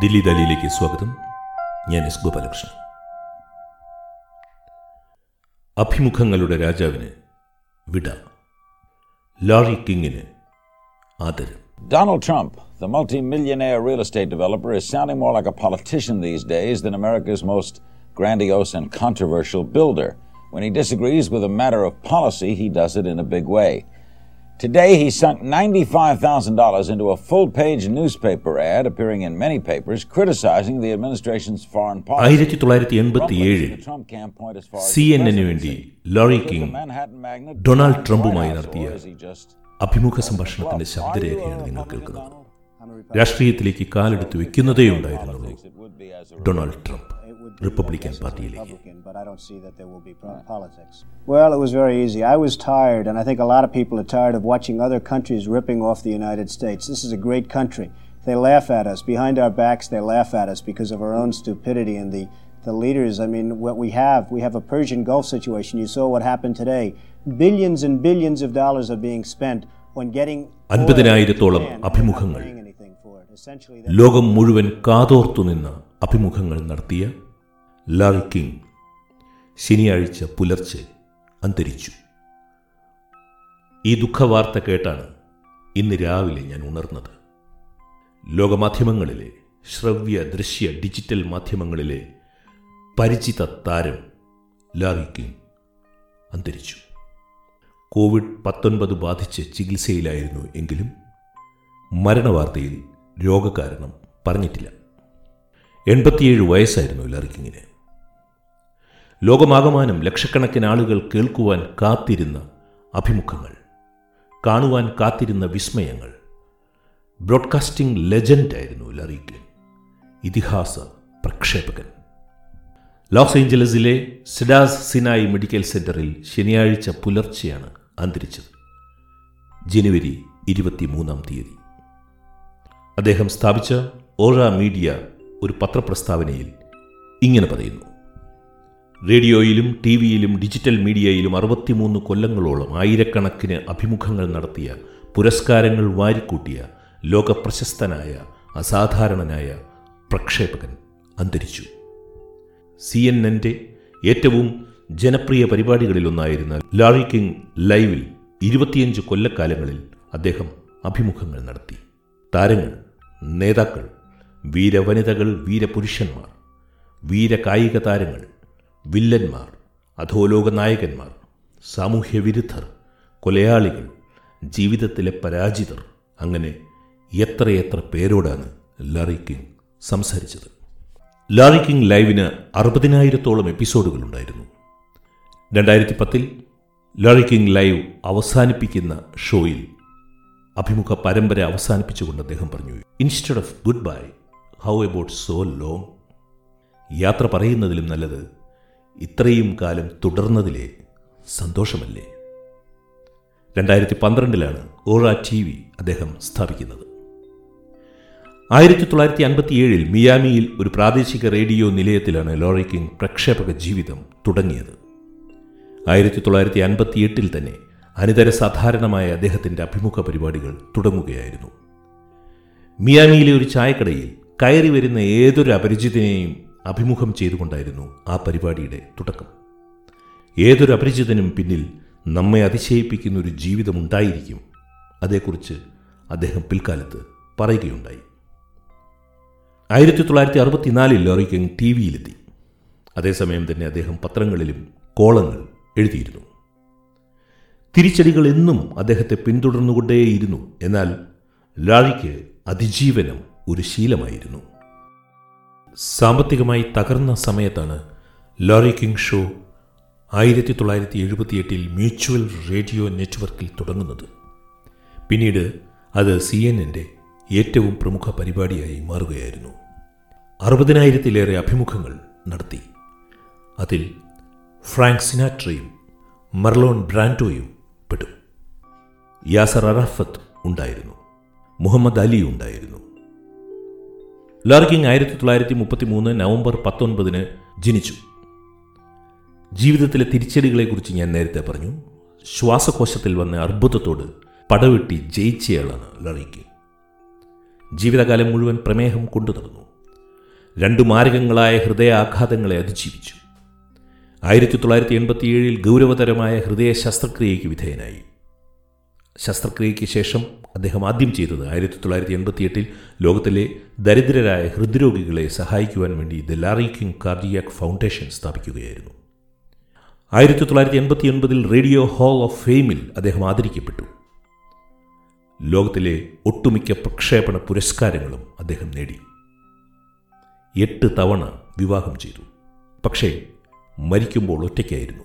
ദില്ലി ദലിയിലേക്ക് സ്വാഗതം ഞാൻ എസ് ഗോപാലകൃഷ്ണൻ അഭിമുഖങ്ങളുടെ രാജാവിന് വിട ലാറി കിങ്ങിന് ആദരം Donald Trump, the multi-millionaire real estate developer, is sounding more like a politician these days than America's most grandiose and controversial builder. When he disagrees with a matter of policy, he does it in a big way. Today, he sunk $95,000 into a full page newspaper ad appearing in many papers criticizing the administration's foreign policy. ആയിരത്തി തൊള്ളായിരത്തി എൺപത്തി Rumbling ഏഴിൽ the Trump camp point as far as C N എന്നിന് വേണ്ടി lorry king Donald ട്രംപുമായി നടത്തിയ അഭിമുഖ സംഭാഷണത്തിന്റെ ശബ്ദരേഖയാണ് നിങ്ങൾ കേൾക്കുന്നത് രാഷ്ട്രീയത്തിലേക്ക് കാലെടുത്ത് വെക്കുന്നതേ ഉണ്ടായിരുന്നുള്ളൂ ഡൊണാൾഡ് ട്രംപ് റിപ്പബ്ലിക്കൻ പാർട്ടിയിലേക്ക് Republican, but I don't see that there will be pro- politics. Well, it was very easy. I was tired, and I think a lot of people are tired of watching other countries ripping off the United States. This is a great country. They laugh at us. Behind our backs, they laugh at us because of our own stupidity and the, the leaders. I mean, what we have, we have a Persian Gulf situation. You saw what happened today. Billions and billions of dollars are being spent on getting. oil അൻപതിനായിരത്തോളം in Japan and അഭിമുഖങ്ങൾ. not paying anything for it. Essentially, that's ലോകം മുഴുവൻ കാതോർത്തുനിന്ന അഭിമുഖങ്ങൾ നടത്തിയ king ശനിയാഴ്ച പുലർച്ചെ അന്തരിച്ചു. ഈ ദുഃഖവാർത്ത കേട്ടാണ് ഇന്ന് രാവിലെ ഞാൻ ഉണർന്നത്. ലോകമാധ്യമങ്ങളിലെ ശ്രവ്യ ദൃശ്യ ഡിജിറ്റൽ മാധ്യമങ്ങളിലെ പരിചിത താരം ലാറി കിങ് അന്തരിച്ചു. കോവിഡ് പത്തൊൻപത് ബാധിച്ച് ചികിത്സയിലായിരുന്നു എങ്കിലും മരണവാർത്തയിൽ രോഗകാരണം പറഞ്ഞിട്ടില്ല. എൺപത്തിയേഴ് വയസ്സായിരുന്നു ലാറിക്കിങ്ങിന് ലോകമാകമാനം ലക്ഷക്കണക്കിന് ആളുകൾ കേൾക്കുവാൻ കാത്തിരുന്ന അഭിമുഖങ്ങൾ കാണുവാൻ കാത്തിരുന്ന വിസ്മയങ്ങൾ. ബ്രോഡ്കാസ്റ്റിംഗ് ലെജൻഡ് ലെജൻഡായിരുന്നു ലാറിക്കിൻ ഇതിഹാസ പ്രക്ഷേപകൻ. ലോസ് ഏഞ്ചലസിലെ സിഡാസ് സിനായി മെഡിക്കൽ സെന്ററിൽ ശനിയാഴ്ച പുലർച്ചെയാണ് അന്തരിച്ചത് ജനുവരി ഇരുപത്തിമൂന്നാം തീയതി. അദ്ദേഹം സ്ഥാപിച്ച ഓറ മീഡിയ ഒരു പത്രപ്രസ്താവനയിൽ ഇങ്ങനെ പറയുന്നു. റേഡിയോയിലും ടി വിയിലും ഡിജിറ്റൽ മീഡിയയിലും അറുപത്തിമൂന്ന് കൊല്ലങ്ങളോളം ആയിരക്കണക്കിന് അഭിമുഖങ്ങൾ നടത്തിയ പുരസ്കാരങ്ങൾ വാരിക്കൂട്ടിയ ലോകപ്രശസ്തനായ അസാധാരണനായ പ്രക്ഷേപകൻ അന്തരിച്ചു. സി എൻ എന്റെ ഏറ്റവും ജനപ്രിയ പരിപാടികളിലൊന്നായിരുന്ന ലാറി കിങ് ലൈവിൽ ഇരുപത്തിയഞ്ച് കൊല്ലക്കാലങ്ങളിൽ അദ്ദേഹം അഭിമുഖങ്ങൾ നടത്തി. താരങ്ങൾ നേതാക്കൾ വീരവനിതകൾ വീരപുരുഷന്മാർ വീരകായിക താരങ്ങൾ വില്ലന്മാർ അധോലോക നായകന്മാർ സാമൂഹ്യവിരുദ്ധർ കൊലയാളികൾ ജീവിതത്തിലെ പരാജിതർ അങ്ങനെ എത്രയെത്ര പേരോടാണ് ലാറി കിങ് സംസാരിച്ചത്? ലാറി കിങ് ലൈവിന് അറുപതിനായിരത്തോളം എപ്പിസോഡുകൾ ഉണ്ടായിരുന്നു. രണ്ടായിരത്തി പത്തിൽ ലാറി കിങ് ലൈവ് അവസാനിപ്പിക്കുന്ന ഷോയിൽ അഭിമുഖ പരമ്പര അവസാനിപ്പിച്ചുകൊണ്ട് അദ്ദേഹം പറഞ്ഞു instead of good bye how about so long യാത്ര പറയുന്നതിലും നല്ലത് ഇത്രയും കാലം തുടർന്നതിലെ സന്തോഷമല്ലേ? രണ്ടായിരത്തി പന്ത്രണ്ടിലാണ് ഓറ ടി വി അദ്ദേഹം സ്ഥാപിക്കുന്നത്. ആയിരത്തി തൊള്ളായിരത്തി അൻപത്തിയേഴിൽ മിയാമിയിൽ ഒരു പ്രാദേശിക റേഡിയോ നിലയത്തിലാണ് ലോറി പ്രക്ഷേപക ജീവിതം തുടങ്ങിയത്. ആയിരത്തി തൊള്ളായിരത്തി അൻപത്തിയെട്ടിൽ തന്നെ അനിതര സാധാരണമായ അദ്ദേഹത്തിന്റെ അഭിമുഖ പരിപാടികൾ തുടങ്ങുകയായിരുന്നു. മിയാമിയിലെ ഒരു ചായക്കടയിൽ കയറി വരുന്ന ഏതൊരു അപരിചിതനെയും അഭിമുഖം ചെയ്തുകൊണ്ടായിരുന്നു ആ പരിപാടിയുടെ തുടക്കം. ഏതൊരു അപരിചിതനും പിന്നിൽ നമ്മെ അതിശയിപ്പിക്കുന്ന ഒരു ജീവിതമുണ്ടായിരിക്കും. അതേക്കുറിച്ച് അദ്ദേഹം പിൽക്കാലത്ത് പറയുകയുണ്ടായി. ആയിരത്തി തൊള്ളായിരത്തി അറുപത്തിനാലിൽ ലോറി ടി വിയിലെത്തി അതേസമയം തന്നെ അദ്ദേഹം പത്രങ്ങളിലും കോളങ്ങൾ എഴുതിയിരുന്നു. തിരിച്ചടികൾ എന്നും അദ്ദേഹത്തെ പിന്തുടർന്നുകൊണ്ടേയിരുന്നു. എന്നാൽ ലാറിക്ക് അതിജീവനം ഒരു ശീലമായിരുന്നു. സാമ്പത്തികമായി തകർന്ന സമയത്താണ് ലോറി കിങ് ഷോ ആയിരത്തി തൊള്ളായിരത്തി എഴുപത്തിയെട്ടിൽ മ്യൂച്വൽ റേഡിയോ നെറ്റ്വർക്കിൽ തുടങ്ങുന്നത്. പിന്നീട് അത് സി എൻ എന്റെ ഏറ്റവും പ്രമുഖ പരിപാടിയായി മാറുകയായിരുന്നു. അറുപതിനായിരത്തിലേറെ അഭിമുഖങ്ങൾ നടത്തി. അതിൽ ഫ്രാങ്ക് സിനാട്രയും മർലോൺ ബ്രാൻഡോയും പെട്ടു യാസർ അറാഫത്ത് ഉണ്ടായിരുന്നു. മുഹമ്മദ് അലി ഉണ്ടായിരുന്നു. ലാർക്കിംഗ് ആയിരത്തി തൊള്ളായിരത്തി മുപ്പത്തി മൂന്ന് നവംബർ പത്തൊൻപതിന് ജനിച്ചു. ജീവിതത്തിലെ തിരിച്ചടികളെക്കുറിച്ച് ഞാൻ നേരത്തെ പറഞ്ഞു. ശ്വാസകോശത്തിൽ വന്ന അർബുദത്തോട് പടവെട്ടി ജയിച്ചയാളാണ് ലറിക്ക് ജീവിതകാലം മുഴുവൻ പ്രമേഹം കൊണ്ടു നടന്നു. രണ്ട് മാരകങ്ങളായ ഹൃദയാഘാതങ്ങളെ അതിജീവിച്ചു. ആയിരത്തി തൊള്ളായിരത്തി എൺപത്തിയേഴിൽ ഗൗരവതരമായ ഹൃദയ ശസ്ത്രക്രിയയ്ക്ക് വിധേയനായി. ശസ്ത്രക്രിയയ്ക്ക് ശേഷം അദ്ദേഹം ആദ്യം ചെയ്തത് ആയിരത്തി തൊള്ളായിരത്തി എൺപത്തിയെട്ടിൽ ലോകത്തിലെ ദരിദ്രരായ ഹൃദ്രോഗികളെ സഹായിക്കുവാൻ വേണ്ടി the Larry King cardiac foundation സ്ഥാപിക്കുകയായിരുന്നു. ആയിരത്തി തൊള്ളായിരത്തി എൺപത്തി ഒൻപതിൽ റേഡിയോ ഹാൾ ഓഫ് ഫെയിമിൽ അദ്ദേഹം ആദരിക്കപ്പെട്ടു. ലോകത്തിലെ ഒട്ടുമിക്ക പ്രക്ഷേപണ പുരസ്കാരങ്ങളും അദ്ദേഹം നേടി. എട്ട് തവണ വിവാഹം ചെയ്തു. പക്ഷേ മരിക്കുമ്പോൾ ഒറ്റയ്ക്കായിരുന്നു.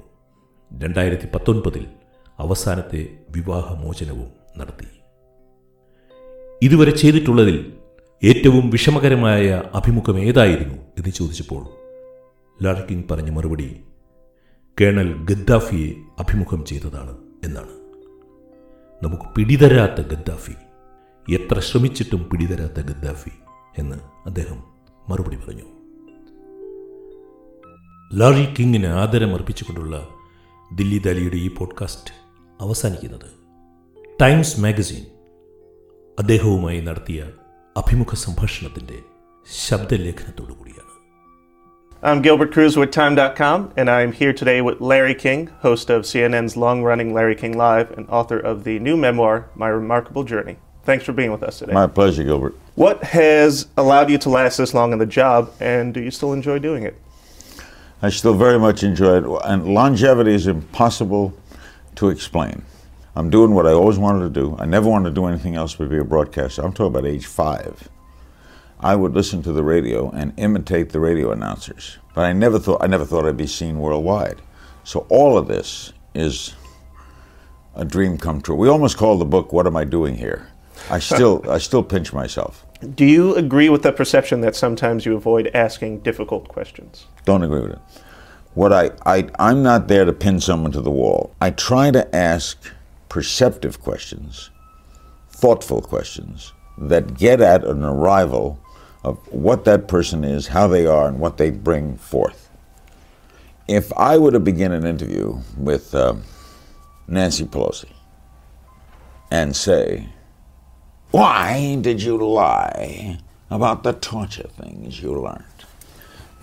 രണ്ടായിരത്തി പത്തൊൻപതിൽ അവസാനത്തെ വിവാഹമോചനവും നടത്തി. ഇതുവരെ ചെയ്തിട്ടുള്ളതിൽ ഏറ്റവും വിഷമകരമായ അഭിമുഖം ഏതായിരുന്നു എന്ന് ചോദിച്ചപ്പോൾ ലാർക്കിൻ പറഞ്ഞ മറുപടി കേണൽ ഗദ്ദാഫിയെ അഭിമുഖം ചെയ്തതാണ് എന്നാണ്. നമുക്ക് പിടിതരാത്ത ഗദ്ദാഫി എത്ര ശ്രമിച്ചിട്ടും പിടിതരാത്ത ഗദ്ദാഫി എന്ന് അദ്ദേഹം മറുപടി പറഞ്ഞു. ലാറി കിങ്ങിന് ആദരം അർപ്പിച്ചുകൊണ്ടുള്ള ദില്ലി ദാലിയുടെ ഈ പോഡ്കാസ്റ്റ് അവസാനിക്കുന്നത് ടൈംസ് മാഗസിൻ അദ്ദേഹവുമായി നടത്തിയ അഭിമുഖ സംഭാഷണത്തിൻ്റെ ശബ്ദലേഖനത്തോടു കൂടിയാണ് I'm Gilbert Cruz with Time.com, and I'm here today with Larry King, host of CNN's long running Larry King Live and author of the new memoir, My Remarkable Journey. Thanks for being with us today. My pleasure, Gilbert. What has allowed you to last this long in the job, and do you still enjoy doing it? I still very much enjoy it, and longevity is impossible to explain. I'm doing what I always wanted to do. I never wanted to do anything else but be a broadcaster. I'm talking about age five. I would listen to the radio and imitate the radio announcers, but I never thought I never thought I'd be seen worldwide. So all of this is a dream come true. We almost call the book "What Am I Doing Here." I still I still pinch myself. Do you agree with the perception that sometimes you avoid asking difficult questions? Don't agree with it. What I, I I'm not there to pin someone to the wall. I try to ask perceptive questions, thoughtful questions that get at an arrival of what that person is, how they are, and what they bring forth. If I were to begin an interview with uh, Nancy Pelosi and say, Why did you lie about the torture things you learned?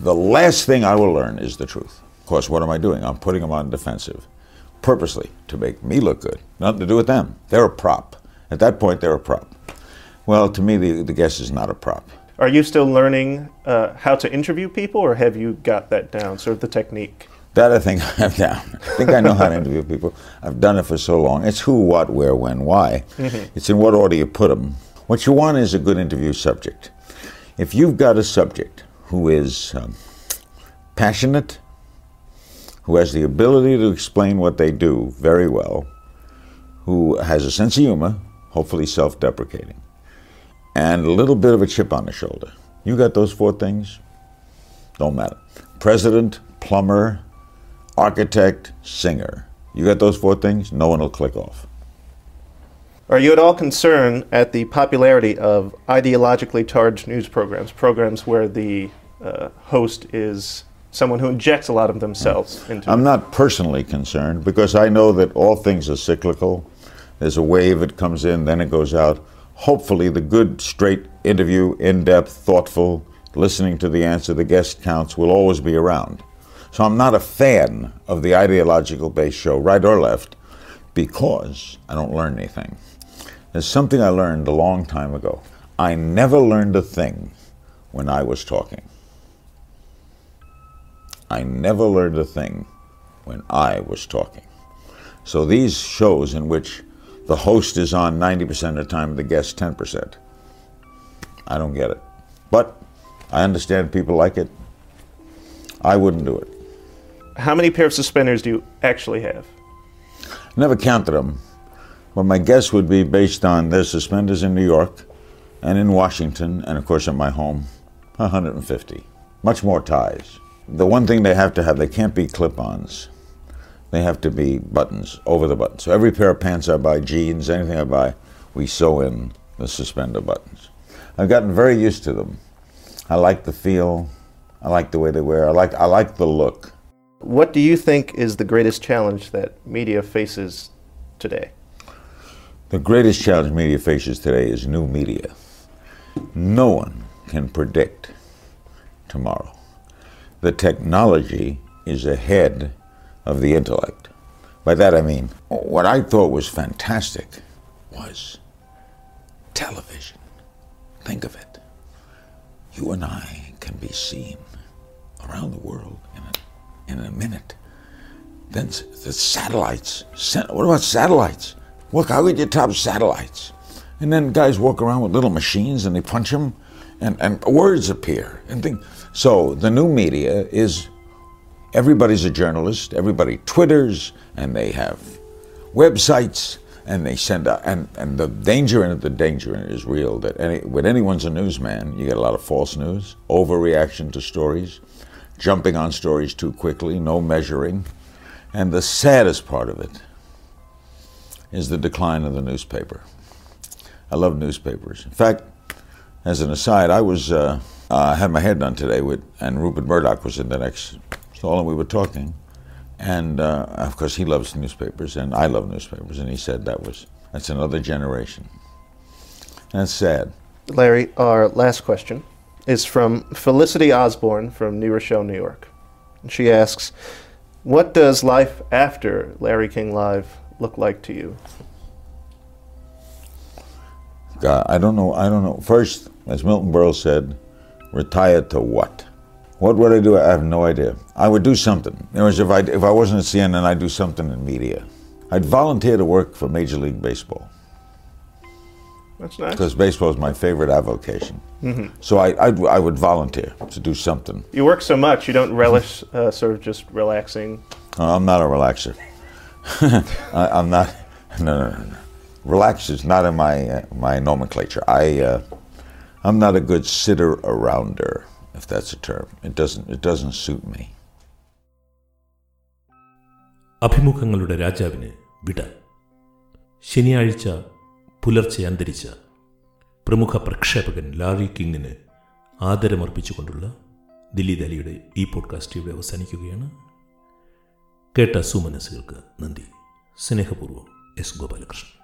The last thing I will learn is the truth. Of course, what am I doing? I'm putting them on defensive purposely to make me look good. Nothing to do with them. They're a prop. At that point, they're a prop. Well, to me, the, the guest is not a prop. Are you still learning uh, how to interview people, or have you got that down, sort of the technique? That I think I have down. I think I know how to interview people. I've done it for so long. It's who, what, where, when, why. It's in what order you put them. What you want is a good interview subject. If you've got a subject who is um, passionate, who has the ability to explain what they do very well, who has a sense of humor, hopefully self deprecating, and a little bit of a chip on the shoulder. You got those four things? Don't matter. President, plumber, architect, singer. You got those four things? No one will click off. Are you at all concerned at the popularity of ideologically charged news programs, programs where the uh, host is someone who injects a lot of themselves into I'm not personally concerned because I know that all things are cyclical. There's a wave, it comes in, then it goes out. Hopefully, the good, straight interview, in depth, thoughtful, listening to the answer, the guest counts will always be around. So I'm not a fan of the ideological based show, right or left, because I don't learn anything. There's something I learned a long time ago. I never learned a thing when I was talking. I never learned a thing when I was talking. So these shows in which the host is on 90% of the time, the guest 10%, I don't get it. But I understand people like it. I wouldn't do it. How many pair of suspenders do you actually have? Never counted them. But my guess would be based on their suspenders in New York and in Washington, and of course at my home, 150. Much more ties. The one thing they have to have, they can't be clip ons. They have to be buttons, over the buttons. So every pair of pants I buy, jeans, anything I buy, we sew in the suspender buttons. I've gotten very used to them. I like the feel. I like the way they wear. I like, I like the look. What do you think is the greatest challenge that media faces today? The greatest challenge media faces today is new media. No one can predict, tomorrow. The technology is ahead of the intellect. By that I mean, what I thought was fantastic was television. Think of it. You and I can be seen around the world in a, in a minute. Then the satellites. What about satellites? Look, how could you top satellites? And then guys walk around with little machines and they punch them, and, and words appear and things. So the new media is everybody's a journalist. Everybody twitters and they have websites and they send out. And, and the danger in it, the danger in it is real. That any, when anyone's a newsman, you get a lot of false news, overreaction to stories, jumping on stories too quickly, no measuring. And the saddest part of it is the decline of the newspaper. I love newspapers. In fact, as an aside, I was uh, uh, had my hair done today with, and Rupert Murdoch was in the next stall, and we were talking, and uh, of course he loves newspapers, and I love newspapers, and he said that was that's another generation. That's sad. Larry, our last question is from Felicity Osborne from New Rochelle, New York. And she asks, What does life after Larry King Live look like to you? God, I don't know. I don't know. First, as Milton Berle said, retire to what? What would I do? I have no idea. I would do something. In other words, if I if I wasn't at CNN, I'd do something in media. I'd volunteer to work for Major League Baseball That's nice. because baseball is my favorite avocation. So I I'd, I would volunteer to do something. You work so much, you don't relish uh, sort of just relaxing. Uh, I'm not a relaxer. I, I'm not. No, no, no, no. Relax is not in my uh, my nomenclature. I uh, I'm not a good sitter arounder, if that's a term. It doesn't it doesn't suit me. അഭിമുഖങ്ങളുടെ രാജാവിന് വിട ശനിയാഴ്ച പുലർച്ചെ അന്തരിച്ച പ്രമുഖ പ്രക്ഷേപകൻ Larry കിങ്ങിന് ആദരമർപ്പിച്ചുകൊണ്ടുള്ള Delhi ദാലിയുടെ ഈ podcast ഇവിടെ അവസാനിക്കുകയാണ് കേട്ട സുമനസ്സുകൾക്ക് നന്ദി സ്നേഹപൂർവം എസ് ഗോപാലകൃഷ്ണൻ